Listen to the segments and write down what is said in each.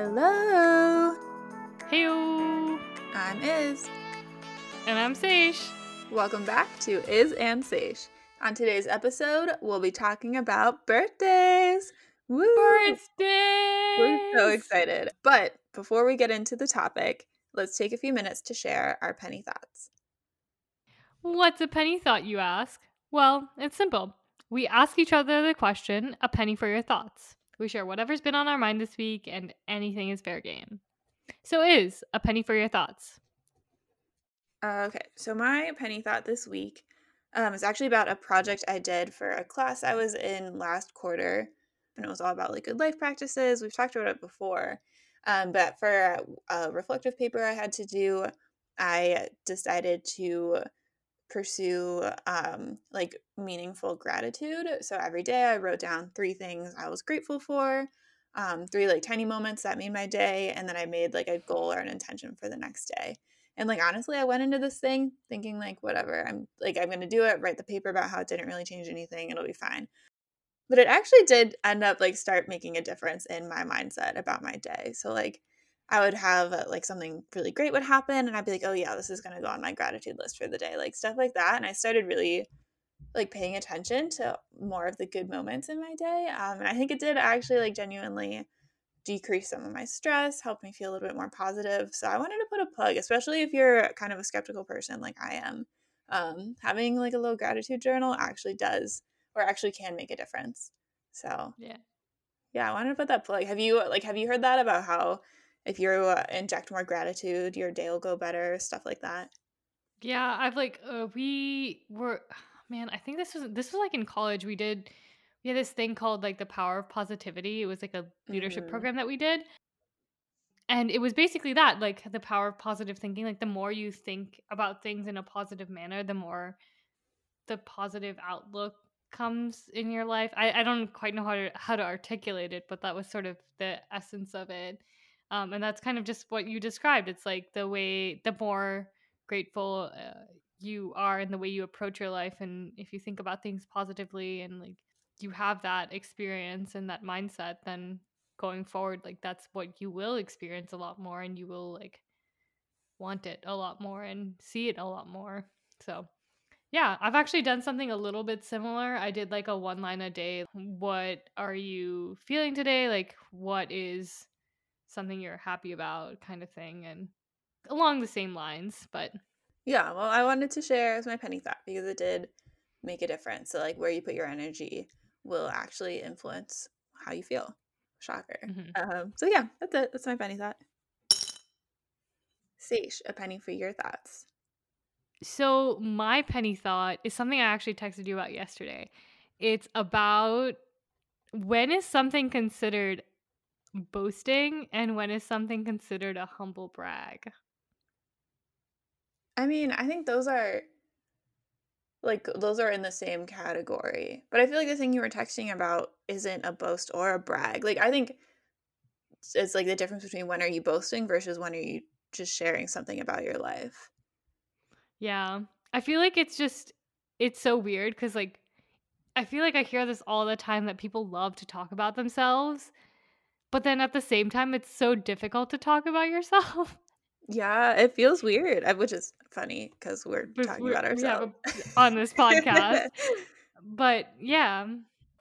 Hello. Heyo. I'm Iz. And I'm Sage. Welcome back to Iz and Sage. On today's episode, we'll be talking about birthdays. Woo! Birthdays. We're so excited. But before we get into the topic, let's take a few minutes to share our penny thoughts. What's a penny thought, you ask? Well, it's simple. We ask each other the question, a penny for your thoughts. We share whatever's been on our mind this week, and anything is fair game. So, Iz a penny for your thoughts? Uh, okay, so my penny thought this week um, is actually about a project I did for a class I was in last quarter, and it was all about like good life practices. We've talked about it before, um, but for a, a reflective paper I had to do, I decided to pursue um, like meaningful gratitude. So every day I wrote down three things I was grateful for, um, three like tiny moments that made my day, and then I made like a goal or an intention for the next day. And like honestly, I went into this thing thinking like whatever, I'm like I'm gonna do it, write the paper about how it didn't really change anything, it'll be fine. But it actually did end up like start making a difference in my mindset about my day. So like I would have uh, like something really great would happen and I'd be like, "Oh yeah, this is going to go on my gratitude list for the day." Like stuff like that. And I started really like paying attention to more of the good moments in my day. Um, and I think it did actually like genuinely decrease some of my stress, help me feel a little bit more positive. So I wanted to put a plug, especially if you're kind of a skeptical person like I am. Um, having like a little gratitude journal actually does or actually can make a difference. So Yeah. yeah, I wanted to put that plug. Have you like have you heard that about how if you uh, inject more gratitude, your day will go better, stuff like that. Yeah, I've like uh, we were man, I think this was this was like in college we did we had this thing called like the power of positivity. It was like a leadership Mhm. program that we did. And it was basically that, like the power of positive thinking. Like the more you think about things in a positive manner, the more the positive outlook comes in your life. I, I don't quite know how to how to articulate it, but that was sort of the essence of it. Um, and that's kind of just what you described. It's like the way the more grateful uh, you are and the way you approach your life, and if you think about things positively and like you have that experience and that mindset, then going forward, like that's what you will experience a lot more, and you will like want it a lot more and see it a lot more. So yeah, I've actually done something a little bit similar. I did like a one line a day. What are you feeling today? Like, what is something you're happy about, kind of thing, and along the same lines. But Yeah, well, I wanted to share as my penny thought because it did make a difference. So like where you put your energy will actually influence how you feel. Shocker. mhm. Um, so yeah, that's it. That's my penny thought. Sage, a penny for your thoughts. so my penny thought is something I actually texted you about yesterday. It's about when is something considered boasting and when is something considered a humble brag? I mean, I think those are like those are in the same category. But I feel like the thing you were texting about isn't a boast or a brag. Like I think it's- like the difference between when are you boasting versus when are you just sharing something about your life. Yeah. I feel like it's just it's so weird cuz like I feel like I hear this all the time that people love to talk about themselves, but then at the same time it's so difficult to talk about yourself. Yeah, it feels weird, uh, which is funny because we're talking we're- about ourselves a- on this podcast. But yeah,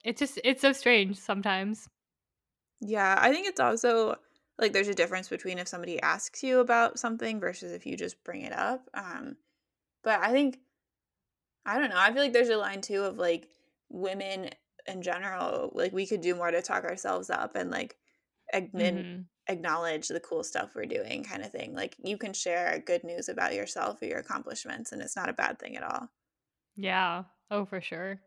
it's just it's so strange sometimes. yeah, I think it's also like there's a difference between if somebody asks you about something versus if you just bring it up. Um, but I think I don't know. I feel like there's a line too of like women in general, like we could do more to talk ourselves up and like admin Mhm. acknowledge the cool stuff we're doing kind of thing. Like you can share good news about yourself or your accomplishments and it's not a bad thing at all. Yeah. Oh, for sure.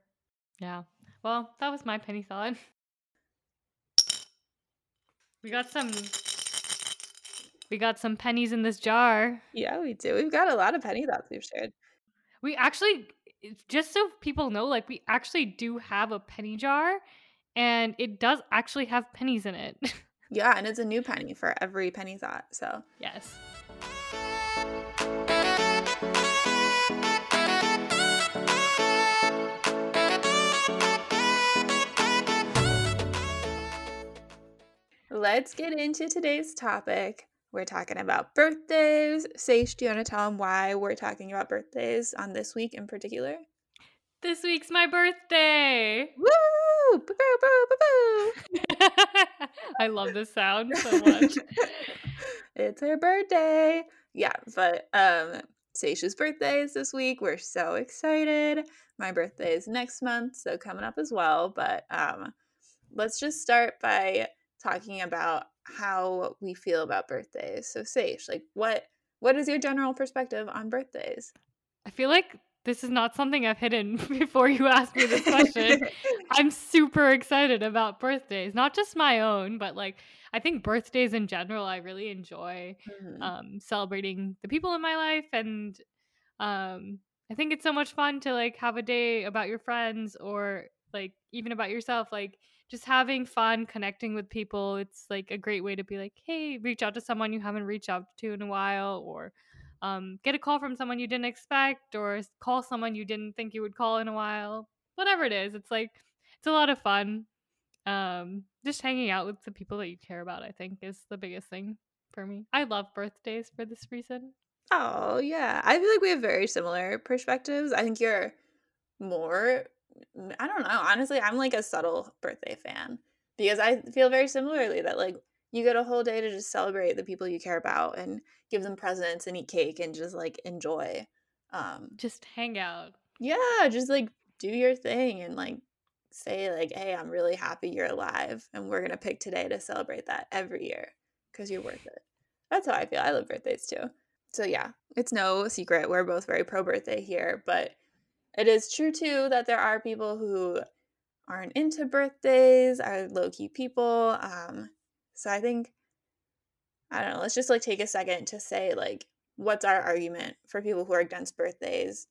Yeah. Well, that was my penny thought. We got some we got some pennies in this jar. Yeah, we do. We've got a lot of penny thoughts we've shared. We actually just so people know like we actually do have a penny jar and it does actually have pennies in it. Yeah, and it's a new penny for every penny thought. So yes. let's get into today's topic. We're talking about birthdays. Sage, do you want to tell them why we're talking about birthdays on this week in particular? This week's my birthday. Woo! Boo, boo, boo. I love this sound so much. it's her birthday. Yeah, but um Sage's birthday is this week. We're so excited. My birthday is next month, so coming up as well. But um let's just start by talking about how we feel about birthdays. So Sage, like what what is your general perspective on birthdays? I feel like this is not something I've hidden before you asked me this question. I'm super excited about birthdays, not just my own, but like I think birthdays in general, I really enjoy Mhm. um, celebrating the people in my life, and um, I think it's so much fun to like have a day about your friends or like even about yourself, like just having fun connecting with people. It's like a great way to be like, hey, reach out to someone you haven't reached out to in a while, or um, get a call from someone you didn't expect or call someone you didn't think you would call in a while whatever it is it's like it's a lot of fun um just hanging out with the people that you care about i think is the biggest thing for me i love birthdays for this reason Oh, yeah. I feel like we have very similar perspectives. I think you're more I don't know. Honestly, I'm like a subtle birthday fan because I feel very similarly that like you get a whole day to just celebrate the people you care about and give them presents and eat cake and just like enjoy. Um just hang out yeah, just like do your thing and like say like, "Hey, I'm really happy you're alive and we're going to pick today to celebrate that every year cuz you're worth it." That's how I feel. I love birthdays too. So yeah, it's no secret we're both very pro birthday here, but it is true too that there are people who aren't into birthdays, are low key people. Um, so I think I don't know. Let's just like take a second to say like, what's our argument for people who are against birthdays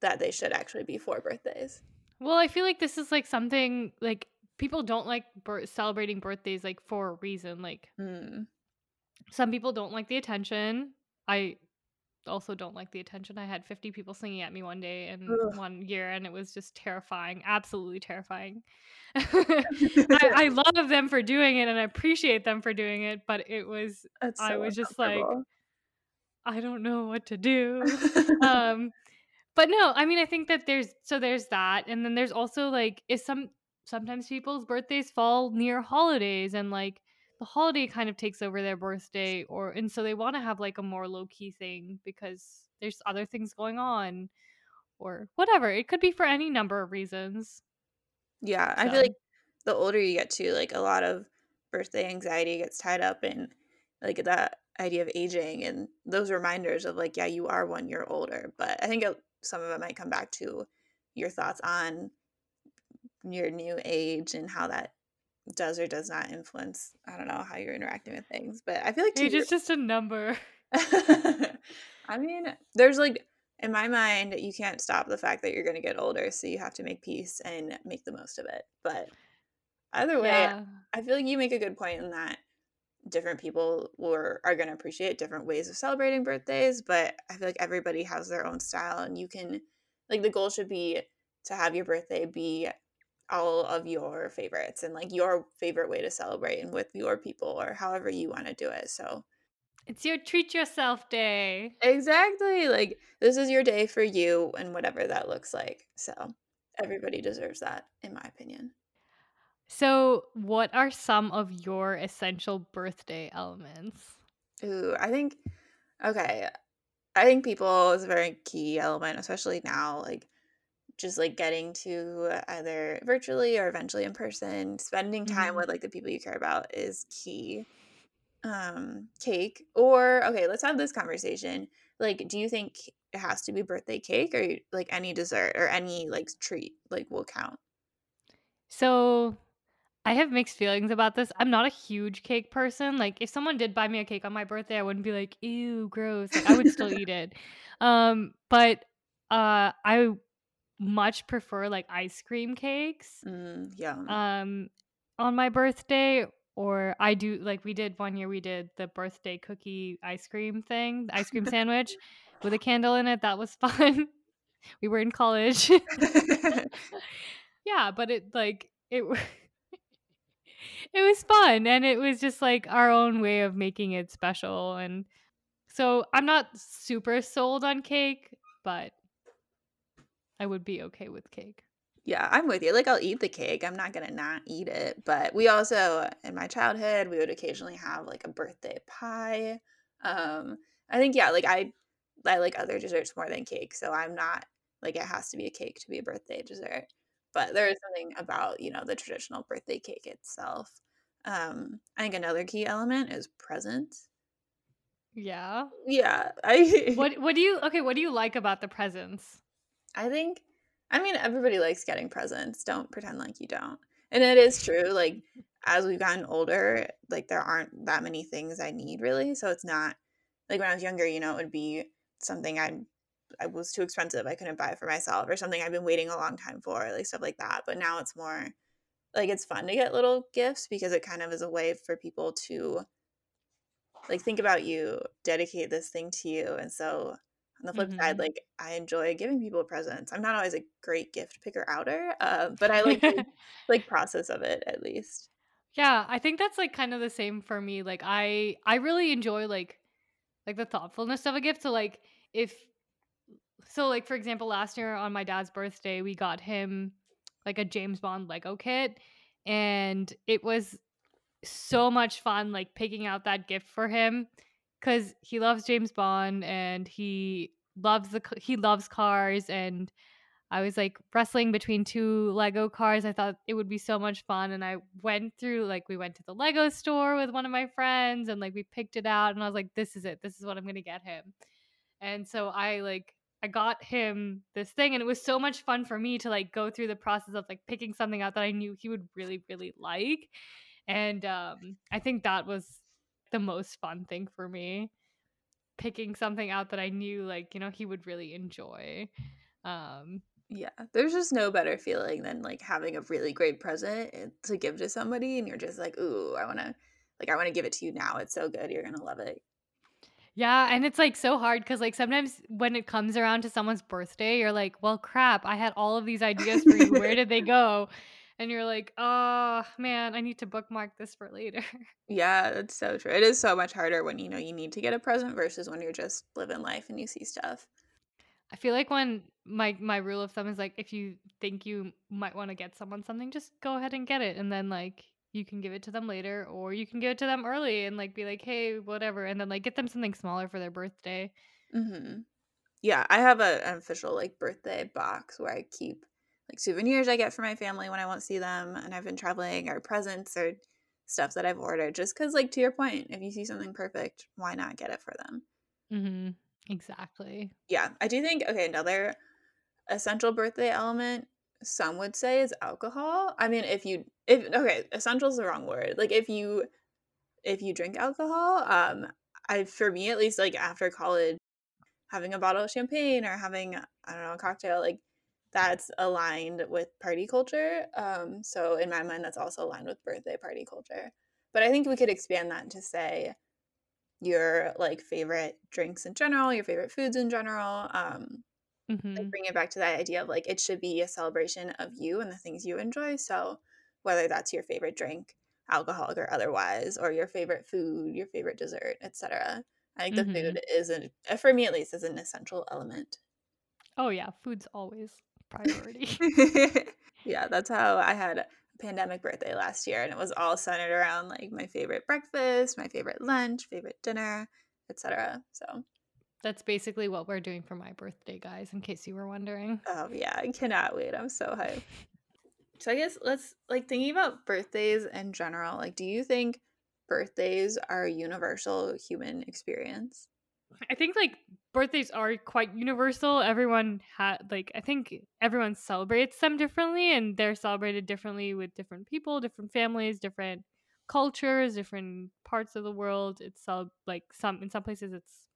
that they should actually be for birthdays? well i feel like this is like something like people don't like celebrating birthdays like for a reason like Mm. some people don't like the attention i also don't like the attention. I had 50 people singing at me one day and Ugh. one year and it was just terrifying absolutely terrifying. I, I love them for doing it and i appreciate them for doing it but it was That's so i was just like i don't know what to do. Um but no i mean i think that there's so there's that and then there's also like is some sometimes people's birthdays fall near holidays and like the holiday kind of takes over their birthday or and so they want to have like a more low key thing because there's other things going on or whatever it could be for any number of reasons yeah, I feel like the older you get to, like a lot of birthday anxiety gets tied up in like that idea of aging and those reminders of like, yeah, you are one year older. But I think it, some of it might come back to your thoughts on your new age and how that does or does not influence, I don't know, how you're interacting with things. But I feel like age is just a number I mean, there's like in my mind, you can't stop the fact that you're going to get older, so you have to make peace and make the most of it. But either way, yeah I feel like you make a good point in that different people were are going to appreciate different ways of celebrating birthdays, but I feel like everybody has their own style and you can like the goal should be to have your birthday be all of your favorites and like your favorite way to celebrate and with your people or however you want to do it. So it's your treat yourself day Exactly. Like this is your day for you and whatever that looks like. So everybody deserves that, in my opinion. so what are some of your essential birthday elements Ooh, I think okay. I think people is a very key element, especially now, like just like getting to either virtually or eventually in person, spending time Mhm. with like the people you care about is key. Um, cake or okay, let's have this conversation. Like, do you think it has to be birthday cake or like any dessert or any like treat like will count? So I have mixed feelings about this. I'm not a huge cake person. Like if someone did buy me a cake on my birthday, I wouldn't be like, ew, gross. Like I would still eat it. Um, but uh I much prefer like ice cream cakes Mm, yum. um on my birthday. Or I do like we did one year we did the birthday cookie ice cream thing, the ice cream sandwich with a candle in it. That was fun. we were in college. yeah, but it like it it was fun and it was just like our own way of making it special and so I'm not super sold on cake, but I would be okay with cake. Yeah, I'm with you. Like, I'll eat the cake. I'm not gonna not eat it. But we also, in my childhood, we would occasionally have like a birthday pie. Um, I think yeah, like I, I like other desserts more than cake, so I'm not like it has to be a cake to be a birthday dessert. But there is something about you know the traditional birthday cake itself. Um, I think another key element is presents. Yeah. Yeah, I What what do you okay, what do you like about the presents? I think I mean, everybody likes getting presents, don't pretend like you don't. And it is true, like, as we've gotten older, like, there aren't that many things I need really, so it's not like, when I was younger, you know, it would be something I'd I was too expensive, I couldn't buy for myself, or something I've been waiting a long time for, like, stuff like that, but now it's more like, it's fun to get little gifts because it kind of is a way for people to, like, think about you, dedicate this thing to you, and so on the flip side, Mhm. like, I enjoy giving people presents. I'm not always a great gift picker outer, uh, but I like the, like, process of it at least. Yeah, I think that's like kind of the same for me. Like I I really enjoy like like the thoughtfulness of a gift. So like if so like for example last year on my dad's birthday we got him like a James Bond Lego kit and it was so much fun like picking out that gift for him cuz he loves James Bond and he loves the he loves cars and I was like wrestling between two Lego cars. I thought it would be so much fun. And I went through, like, we went to the Lego store with one of my friends and, like, we picked it out. And I was like, this is it. This is what I'm going to get him. And so I, like, I got him this thing. And it was so much fun for me to, like, go through the process of, like, picking something out that I knew he would really, really like. And um, I think that was the most fun thing for me picking something out that I knew, like, you know, he would really enjoy. Um, Yeah, there's just no better feeling than, like, having a really great present to give to somebody, and you're just like, "Ooh, I wanna like, I wanna give it to you now. It's so good. You're gonna love it." Yeah, and it's, like, so hard because like, sometimes when it comes around to someone's birthday, you're like, "Well, crap, I had all of these ideas for you, where did they go?" And you're like, "Oh, man, I need to bookmark this for later." Yeah, that's so true. It is so much harder when you know you need to get a present versus when you're just living life and you see stuff. I feel like when my my rule of thumb is, like, if you think you might wanna get someone something, just go ahead and get it, and then, like, you can give it to them later, or you can give it to them early and, like, be like, "Hey, whatever," and then, like, get them something smaller for their birthday. Mhm. Yeah, I have a an official, like, birthday box where I keep, like, souvenirs I get for my family when I won't see them and I've been traveling or presents or stuff that I've ordered just because, like, to your point, if you see something perfect, why not get it for them? Mhm. Exactly. Yeah, I do think okay, another essential birthday element, some would say is alcohol. I mean, if you if okay, essential is the wrong word. Like, if you if you drink alcohol, um, I for me at least, like, after college having a bottle of champagne or having, I don't know, a cocktail, like that's aligned with party culture. Um, so in my mind, that's also aligned with birthday party culture. But I think we could expand that to say your like favorite drinks in general, your favorite foods in general. Um, like Mhm. bring it back to that idea of like it should be a celebration of you and the things you enjoy. So whether that's your favorite drink, alcoholic or otherwise, or your favorite food, your favorite dessert, etc. I think the food Mhm. is an, for me at least, is an essential element. Oh, yeah, food's always priority. yeah, that's how I had a pandemic birthday last year, and it was all centered around like my favorite breakfast, my favorite lunch, favorite dinner, etc. So, That's basically what we're doing for my birthday, guys, in case you were wondering. oh yeah, I cannot wait. I'm so hyped. So I guess let's like thinking about birthdays in general. Like, do you think birthdays are a universal human experience? I think like birthdays are quite universal. Everyone had like I think everyone celebrates them differently and they're celebrated differently with different people, different families, different cultures, different parts of the world. It's uh, like some in some places it's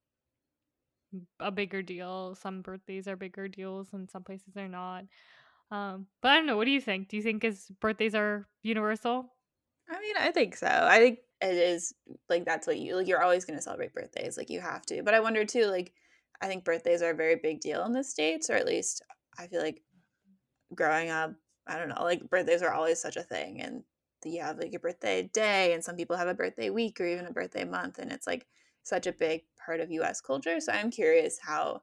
a bigger deal. Some birthdays are bigger deals and some places they're not. Um, but I don't know. What do you think? Do you think is birthdays are universal? I mean, I think so. I think it is like that's what you like. You're always going to celebrate birthdays, like you have to. But I wonder too, like I think birthdays are a very big deal in the states, or at least I feel like growing up, I don't know, like birthdays are always such a thing, and you have like a birthday day and some people have a birthday week or even a birthday month and it's like such a big part of US culture. So I'm curious how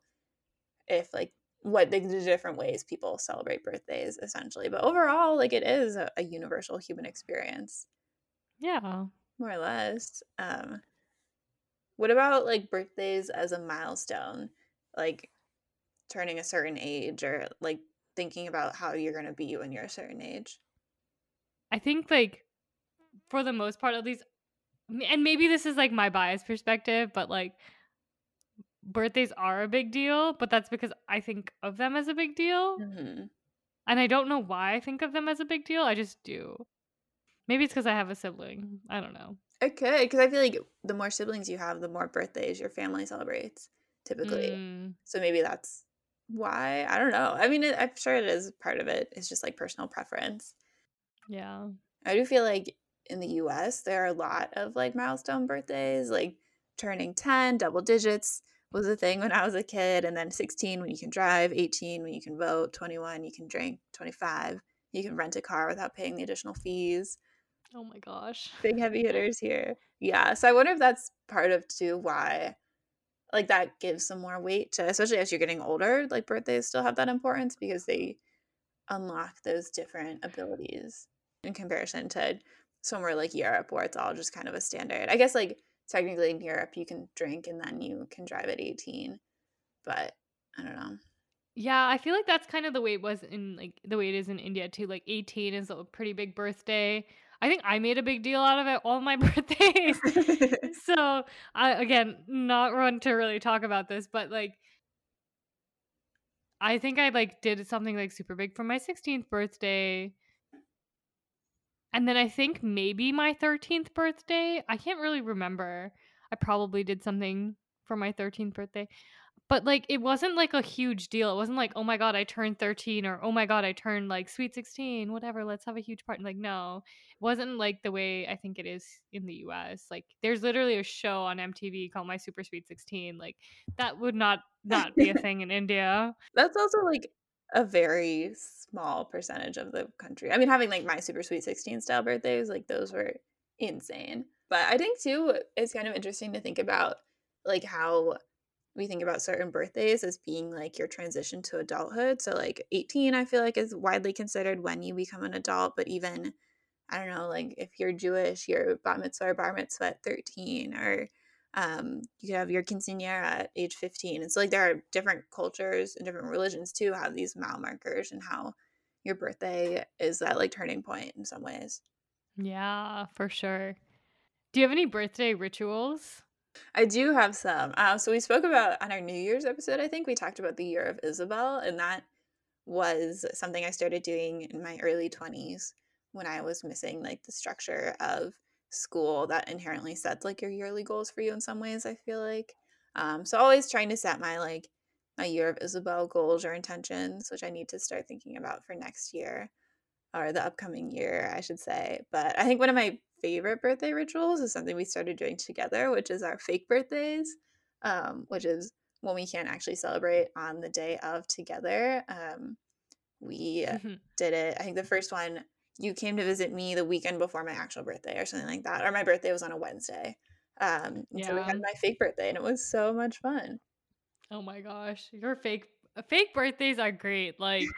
if like what the, the different ways people celebrate birthdays essentially. But overall, like it is a, a universal human experience. Yeah. More or less. Um what about like birthdays as a milestone? Like turning a certain age or like thinking about how you're going to be when you're a certain age? I think like for the most part at least and maybe this is like my biased perspective, but like birthdays are a big deal, but that's because I think of them as a big deal. Mm-hmm. And I don't know why I think of them as a big deal. I just do. Maybe it's because I have a sibling. I don't know. Okay, because I feel like the more siblings you have, the more birthdays your family celebrates, typically. Mm, So maybe that's why. I don't know. I mean, it, I'm sure it is part of it. It's just like personal preference. yeah. I do feel like in the US, there are a lot of like milestone birthdays, like turning 10, double digits was a thing when I was a kid, and then 16 when you can drive, 18 when you can vote, 21 you can drink, 25 you can rent a car without paying the additional fees. Oh my gosh. Big heavy hitters here. Yeah, so I wonder if that's part of too why like that gives some more weight to especially as you're getting older, like birthdays still have that importance because they unlock those different abilities in comparison to somewhere like Europe where it's all just kind of a standard. I guess like technically in Europe you can drink and then you can drive at 18, but I don't know. Yeah, I feel like that's kind of the way it was in like the way it is in India too. Like 18 is a pretty big birthday. I think I made a big deal out of it all my birthdays. so, I again, not one to really talk about this, but like I think I like did something like super big for my 16th birthday. And then I think maybe my 13th birthday. I can't really remember. I probably did something for my 13th birthday. But like it wasn't like a huge deal. It wasn't like, "Oh my god, I turned 13" or "Oh my god, I turned like sweet 16, whatever, let's have a huge party." Like no. It wasn't like the way I think it is in the US. Like there's literally a show on MTV called My Super Sweet 16. Like that would not not be a thing in India. That's also like a very small percentage of the country. I mean, having like my super sweet 16 style birthdays, like those were insane. But I think too, it's kind of interesting to think about like how we think about certain birthdays as being like your transition to adulthood. So like 18, I feel like is widely considered when you become an adult, but even I don't know, like if you're Jewish, your bat mitzvah or bar mitzvah at 13, or um, you could have your quinceanera at age 15. And so, like, there are different cultures and different religions too have these mile markers and how your birthday is that like turning point in some ways. Yeah, for sure. Do you have any birthday rituals? I do have some. Uh, so, we spoke about on our New Year's episode, I think we talked about the year of Isabel, and that was something I started doing in my early 20s when I was missing like the structure of school that inherently sets like your yearly goals for you in some ways, I feel like. Um, so always trying to set my like my year of Isabel goals or intentions, which I need to start thinking about for next year or the upcoming year, I should say. But I think one of my favorite birthday rituals is something we started doing together, which is our fake birthdays, um, which is when we can't actually celebrate on the day of together. Um, we Mhm. did it. I think the first one you came to visit me the weekend before my actual birthday or something like that, or my birthday was on a Wednesday. Um, and so we had my fake birthday, and it was so much fun. Oh my gosh. Your fake uh, fake birthdays are great. Like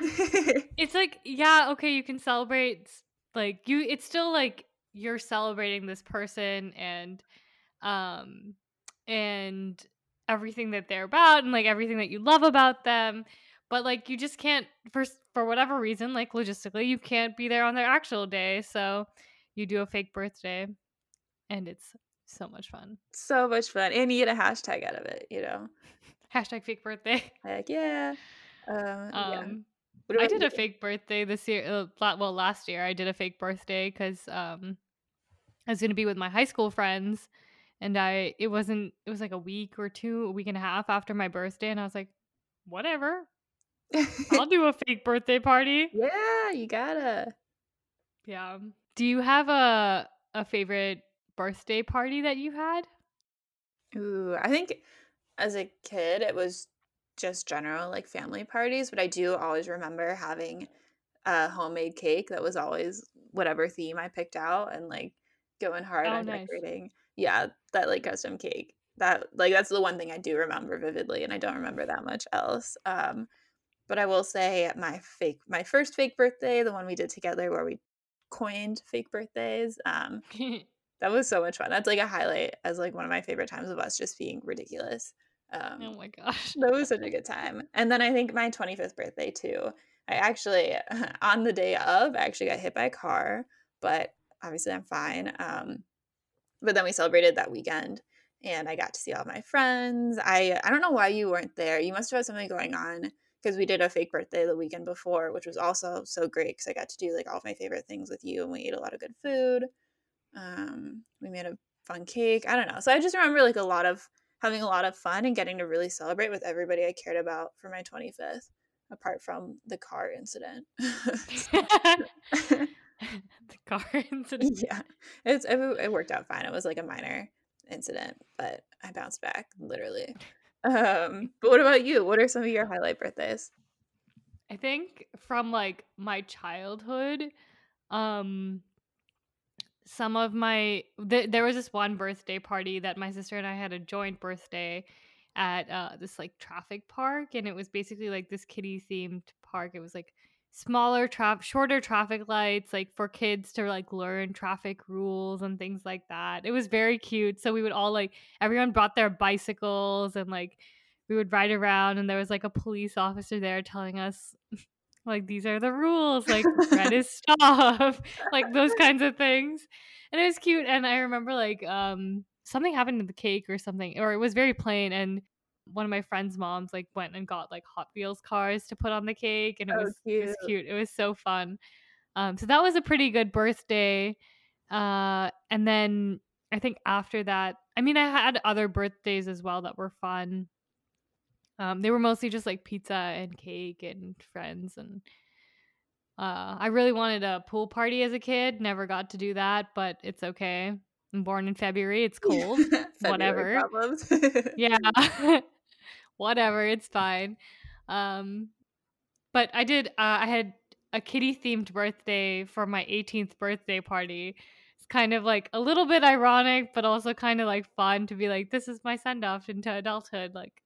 it's like yeah, okay, you can celebrate like you it's still like you're celebrating this person and um and everything that they're about and like everything that you love about them. But like you just can't for for whatever reason, like logistically, you can't be there on their actual day. So you do a fake birthday and it's so much fun. so much fun, and you get a hashtag out of it. You know, Hashtag fake birthday. like yeah, um. Um, What I did you? a fake birthday this year. Uh, well, last year I did a fake birthday because um, I was gonna be with my high school friends, and I it wasn't. It was like a week or two, a week and a half after my birthday, and I was like, whatever, I'll do a fake birthday party. yeah, you gotta. Yeah. Do you have a a favorite birthday party that you had? Ooh, I think as a kid it was just general like family parties, but I do always remember having a homemade cake that was always whatever theme I picked out and like going hard Oh, on nice. decorating. Yeah, that like custom cake. That like that's the one thing I do remember vividly, and I don't remember that much else. Um, but I will say my fake my first fake birthday, the one we did together where we coined fake birthdays, um, that was so much fun. That's like a highlight as like one of my favorite times of us just being ridiculous. Um, oh my gosh. that was such a good time. And then I think my 25th birthday too. I actually on the day of, I actually got hit by a car, but obviously I'm fine. Um, but then we celebrated that weekend and I got to see all my friends. I I don't know why you weren't there. You must have had something going on because we did a fake birthday the weekend before, which was also so great because I got to do like all of my favorite things with you and we ate a lot of good food. Um, we made a fun cake. I don't know. So I just remember like a lot of having a lot of fun and getting to really celebrate with everybody I cared about for my 25th, apart from the car incident. the car incident. yeah, it's it, it worked out fine. It was like a minor incident, but I bounced back literally. Um, but what about you? What are some of your highlight birthdays? I think from like my childhood, um some of my th- there was this one birthday party that my sister and I had a joint birthday at uh, this like traffic park, and it was basically like this kiddie themed park. It was like smaller trap, shorter traffic lights, like for kids to like learn traffic rules and things like that. It was very cute. So we would all like everyone brought their bicycles and like we would ride around, and there was like a police officer there telling us like these are the rules like red is stop like those kinds of things and it was cute and i remember like um something happened to the cake or something or it was very plain and one of my friends moms like went and got like hot wheels cars to put on the cake and it Oh, was it cute. was cute it was so fun um so that was a pretty good birthday uh and then i think after that i mean i had other birthdays as well that were fun um, they were mostly just like pizza and cake and friends and uh, I really wanted a pool party as a kid. Never got to do that, but it's okay. I'm born in February. It's cold. February Whatever. Yeah. Whatever. It's fine. Um, but I did. Uh, I had a kitty themed birthday for my 18th birthday party. It's kind of like a little bit ironic, but also kind of like fun to be like, this is my send off into adulthood. Like,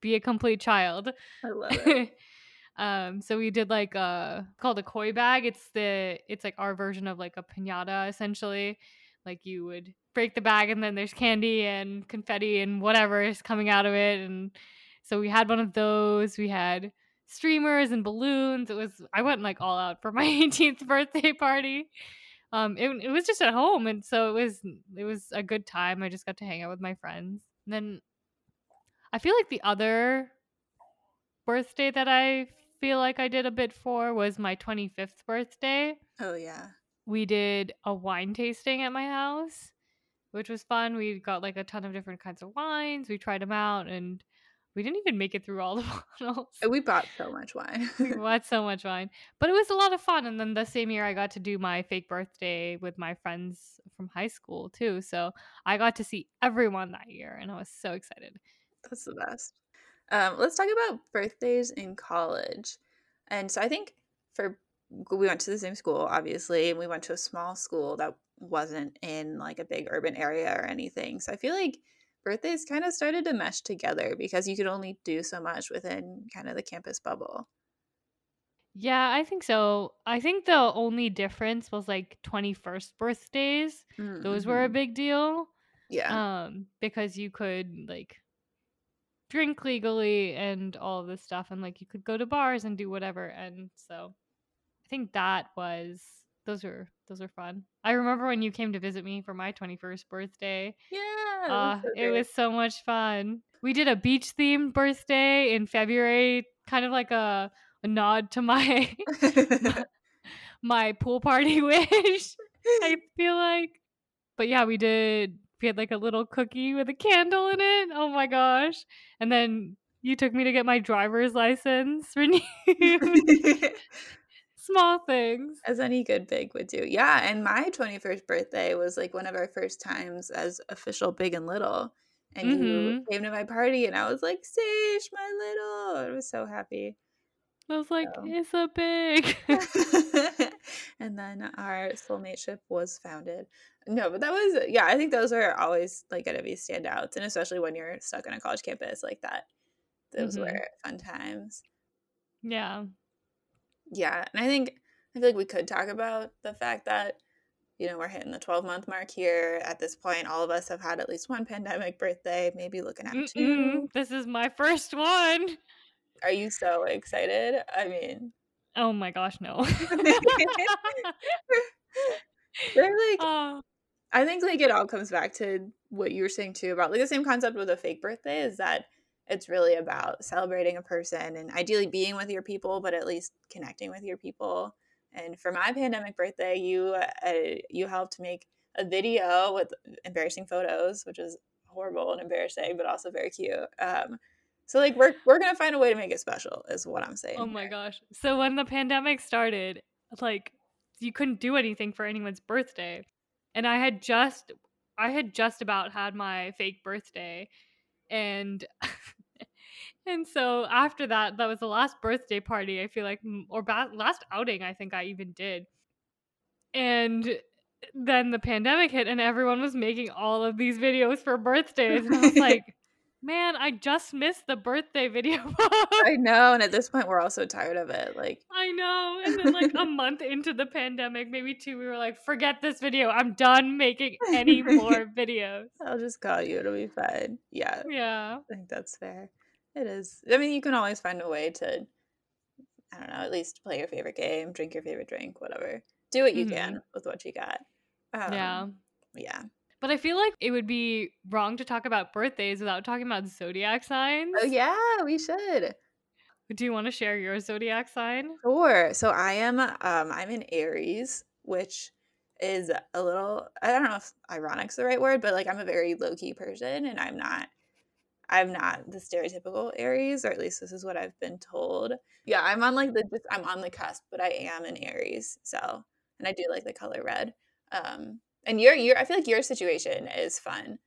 be a complete child. I love it. um, so we did like a called a koi bag. It's the it's like our version of like a pinata essentially. Like you would break the bag and then there's candy and confetti and whatever is coming out of it. And so we had one of those. We had streamers and balloons. It was I went like all out for my 18th birthday party. Um, it, it was just at home, and so it was it was a good time. I just got to hang out with my friends. And then I feel like the other birthday that I feel like I did a bit for was my 25th birthday. Oh yeah. We did a wine tasting at my house, which was fun. We got like a ton of different kinds of wines. We tried them out and we didn't even make it through all the bottles. We bought so much wine. we bought so much wine. But it was a lot of fun. And then the same year I got to do my fake birthday with my friends from high school too. So I got to see everyone that year and I was so excited. That's the best. Um, let's talk about birthdays in college. And so I think for we went to the same school, obviously, and we went to a small school that wasn't in like a big urban area or anything. So I feel like birthdays kind of started to mesh together because you could only do so much within kind of the campus bubble. Yeah, I think so. I think the only difference was like 21st birthdays. Those were a Mhm. big deal. Yeah. Um because you could like drink legally and all of this stuff and like you could go to bars and do whatever and so I think that was those were those were fun. I remember when you came to visit me for my 21st birthday. Yeah. It was, Uh so it was so much fun. We did a beach themed birthday in February, kind of like a, a nod to my my, my pool party wish. I feel like. But yeah, we did. We had like a little cookie with a candle in it. Oh my gosh. And then you took me to get my driver's license renewed. Small things. As any good big would do. Yeah. And my 21st birthday was like one of our first times as official big and little. And you Mhm. came to my party and I was like, Sage, my little. I was so happy. I was like, So. it's a big. and then our soulmate ship was founded. No, but that was yeah, I think those are always like gonna be standouts, and especially when you're stuck on a college campus like that. Those Mhm. were fun times. Yeah. Yeah, and I think I feel like we could talk about the fact that you know we're hitting the 12 month mark here. At this point, all of us have had at least one pandemic birthday, maybe looking at two. Mm-mm, this is my first one. Are you so excited? I mean, Oh my gosh, no. they're like oh, I think like it all comes back to what you were saying too about like the same concept with a fake birthday is that it's really about celebrating a person and ideally being with your people, but at least connecting with your people. And for my pandemic birthday, you uh, you helped make a video with embarrassing photos, which is horrible and embarrassing, but also very cute. Um, so like we're we're gonna find a way to make it special, is what I'm saying. oh my gosh. So when the pandemic started, like you couldn't do anything for anyone's birthday. And I had just I had just about had my fake birthday and and so after that that was the last birthday party I feel like or ba- last outing I think I even did. And then the pandemic hit and everyone was making all of these videos for birthdays and I was like, "Man, I just missed the birthday video." I know, and at this point, we're all so tired of it. Like, I know. And then like a month into the pandemic, maybe two, we were like, forget this video. I'm done making any more videos. I'll just call you; it'll be fine. Yeah, Yeah. I think that's fair. It is. I mean, you can always find a way to, I don't know, at least play your favorite game, drink your favorite drink, whatever. Do what you Mhm. can with what you got. Um, yeah. Yeah. But I feel like it would be wrong to talk about birthdays without talking about zodiac signs. Oh yeah, we should. Do you want to share your zodiac sign? Sure. So I am. Um, I'm in Aries, which is a little. I don't know if ironic's the right word, but like I'm a very low key person, and I'm not. I'm not the stereotypical Aries, or at least this is what I've been told. Yeah, I'm on like the I'm on the cusp, but I am an Aries. So, and I do like the color red. Um, and your your I feel like your situation is fun.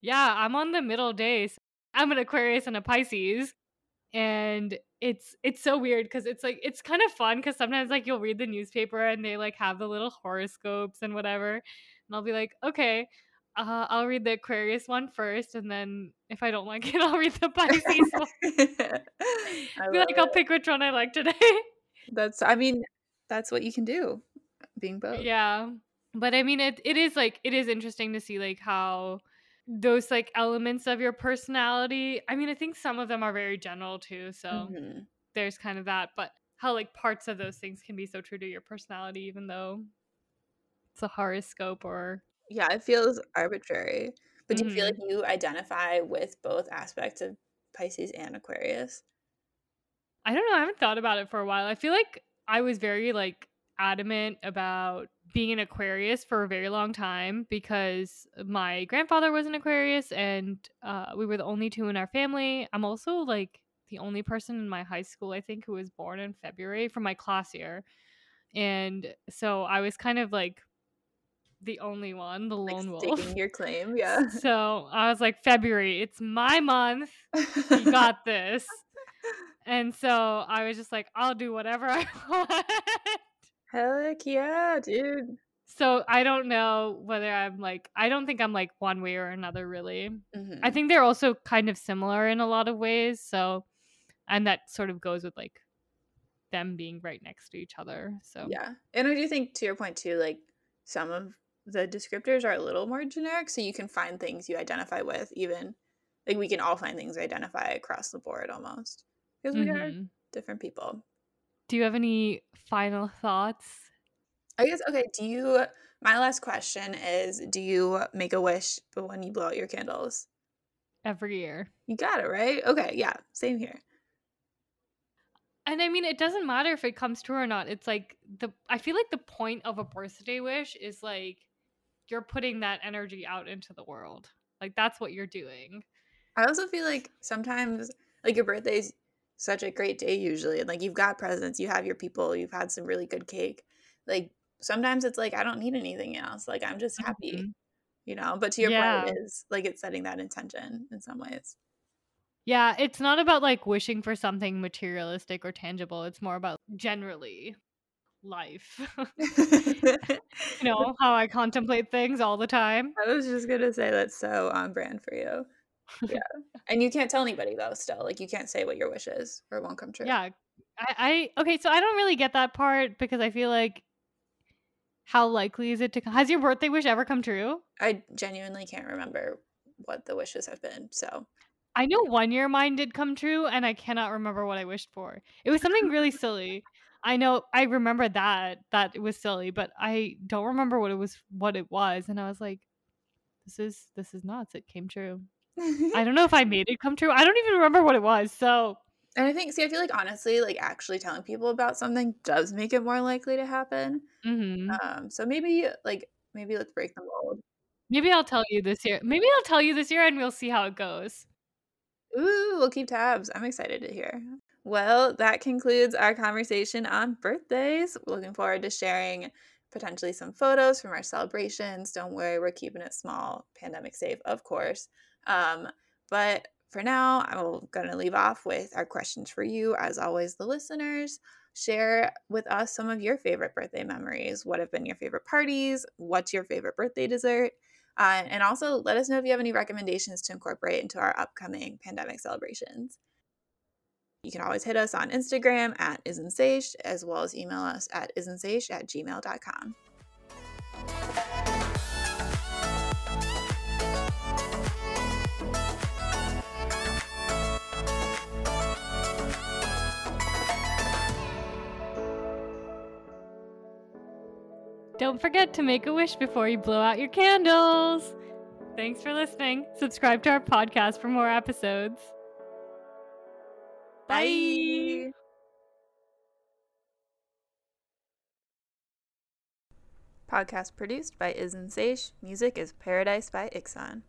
Yeah, I'm on the middle days. I'm an Aquarius and a Pisces. And it's it's so weird because it's like it's kind of fun because sometimes like you'll read the newspaper and they like have the little horoscopes and whatever. And I'll be like, okay, uh, I'll read the Aquarius one first, and then if I don't like it, I'll read the Pisces one. I be like, I'll pick which one I like today. That's I mean, that's what you can do, being both. yeah. But I mean it it is like it is interesting to see like how those like elements of your personality. I mean, I think some of them are very general too, so Mhm. there's kind of that, but how like parts of those things can be so true to your personality even though it's a horoscope or Yeah, it feels arbitrary. But do you feel like Mhm. you identify with both aspects of Pisces and Aquarius? I don't know, I haven't thought about it for a while. I feel like I was very like adamant about being an Aquarius for a very long time because my grandfather was an Aquarius and uh, we were the only two in our family. I'm also like the only person in my high school, I think, who was born in February from my class year. And so I was kind of like the only one, the Like lone wolf. staking your claim, yeah. So I was like, February, it's my month. You got this. And so I was just like, I'll do whatever I want. Heck yeah, dude. so I don't know whether I'm like, I don't think I'm like one way or another, really. Mhm. I think they're also kind of similar in a lot of ways. So, and that sort of goes with like them being right next to each other. So, Yeah. And I do think to your point too, like some of the descriptors are a little more generic, so you can find things you identify with even like we can all find things identify across the board almost. Because we are Mhm. different people. do you have any final thoughts? I guess okay, do you my last question is do you make a wish but when you blow out your candles? Every year. You got it, right? Okay, yeah, same here. And I mean, it doesn't matter if it comes true or not. It's like the I feel like the point of a birthday wish is like you're putting that energy out into the world. Like that's what you're doing. I also feel like sometimes like your birthday's such a great day usually and like you've got presents, you have your people, you've had some really good cake. Like sometimes it's like I don't need anything else. Like I'm just happy, Mhm. you know? But to your Yeah. point it is like it's setting that intention in some ways. Yeah, it's not about like wishing for something materialistic or tangible. It's more about generally. Life. you know, how I contemplate things all the time. I was just gonna say that's so on brand for you. Yeah. and you can't tell anybody though, still. Like you can't say what your wish is or it won't come true. Yeah. I, I okay, so I don't really get that part because I feel like how likely is it to has your birthday wish ever come true? I genuinely can't remember what the wishes have been. So I know one year mine did come true and I cannot remember what I wished for. It was something really silly. I know I remember that that it was silly, but I don't remember what it was what it was and I was like this is this is nuts. It came true. I don't know if I made it come true. I don't even remember what it was. So and I think see I feel like honestly like actually telling people about something does make it more likely to happen. Mm-hmm. Um so maybe like maybe let's break the mold. Maybe I'll tell you this year. Maybe I'll tell you this year and we'll see how it goes. Ooh, we'll keep tabs. I'm excited to hear. Well, that concludes our conversation on birthdays. Looking forward to sharing potentially some photos from our celebrations. Don't worry, we're keeping it small, pandemic safe, of course. Um, but for now, I'm going to leave off with our questions for you. As always, the listeners, share with us some of your favorite birthday memories. What have been your favorite parties? What's your favorite birthday dessert? Uh, and also let us know if you have any recommendations to incorporate into our upcoming pandemic celebrations. You can always hit us on Instagram at isn'tsage, as well as email us at isn'tsage at gmail.com. Don't forget to make a wish before you blow out your candles. Thanks for listening. Subscribe to our podcast for more episodes. Bye. Podcast produced by Isn't Sage. Music is Paradise by Ikson.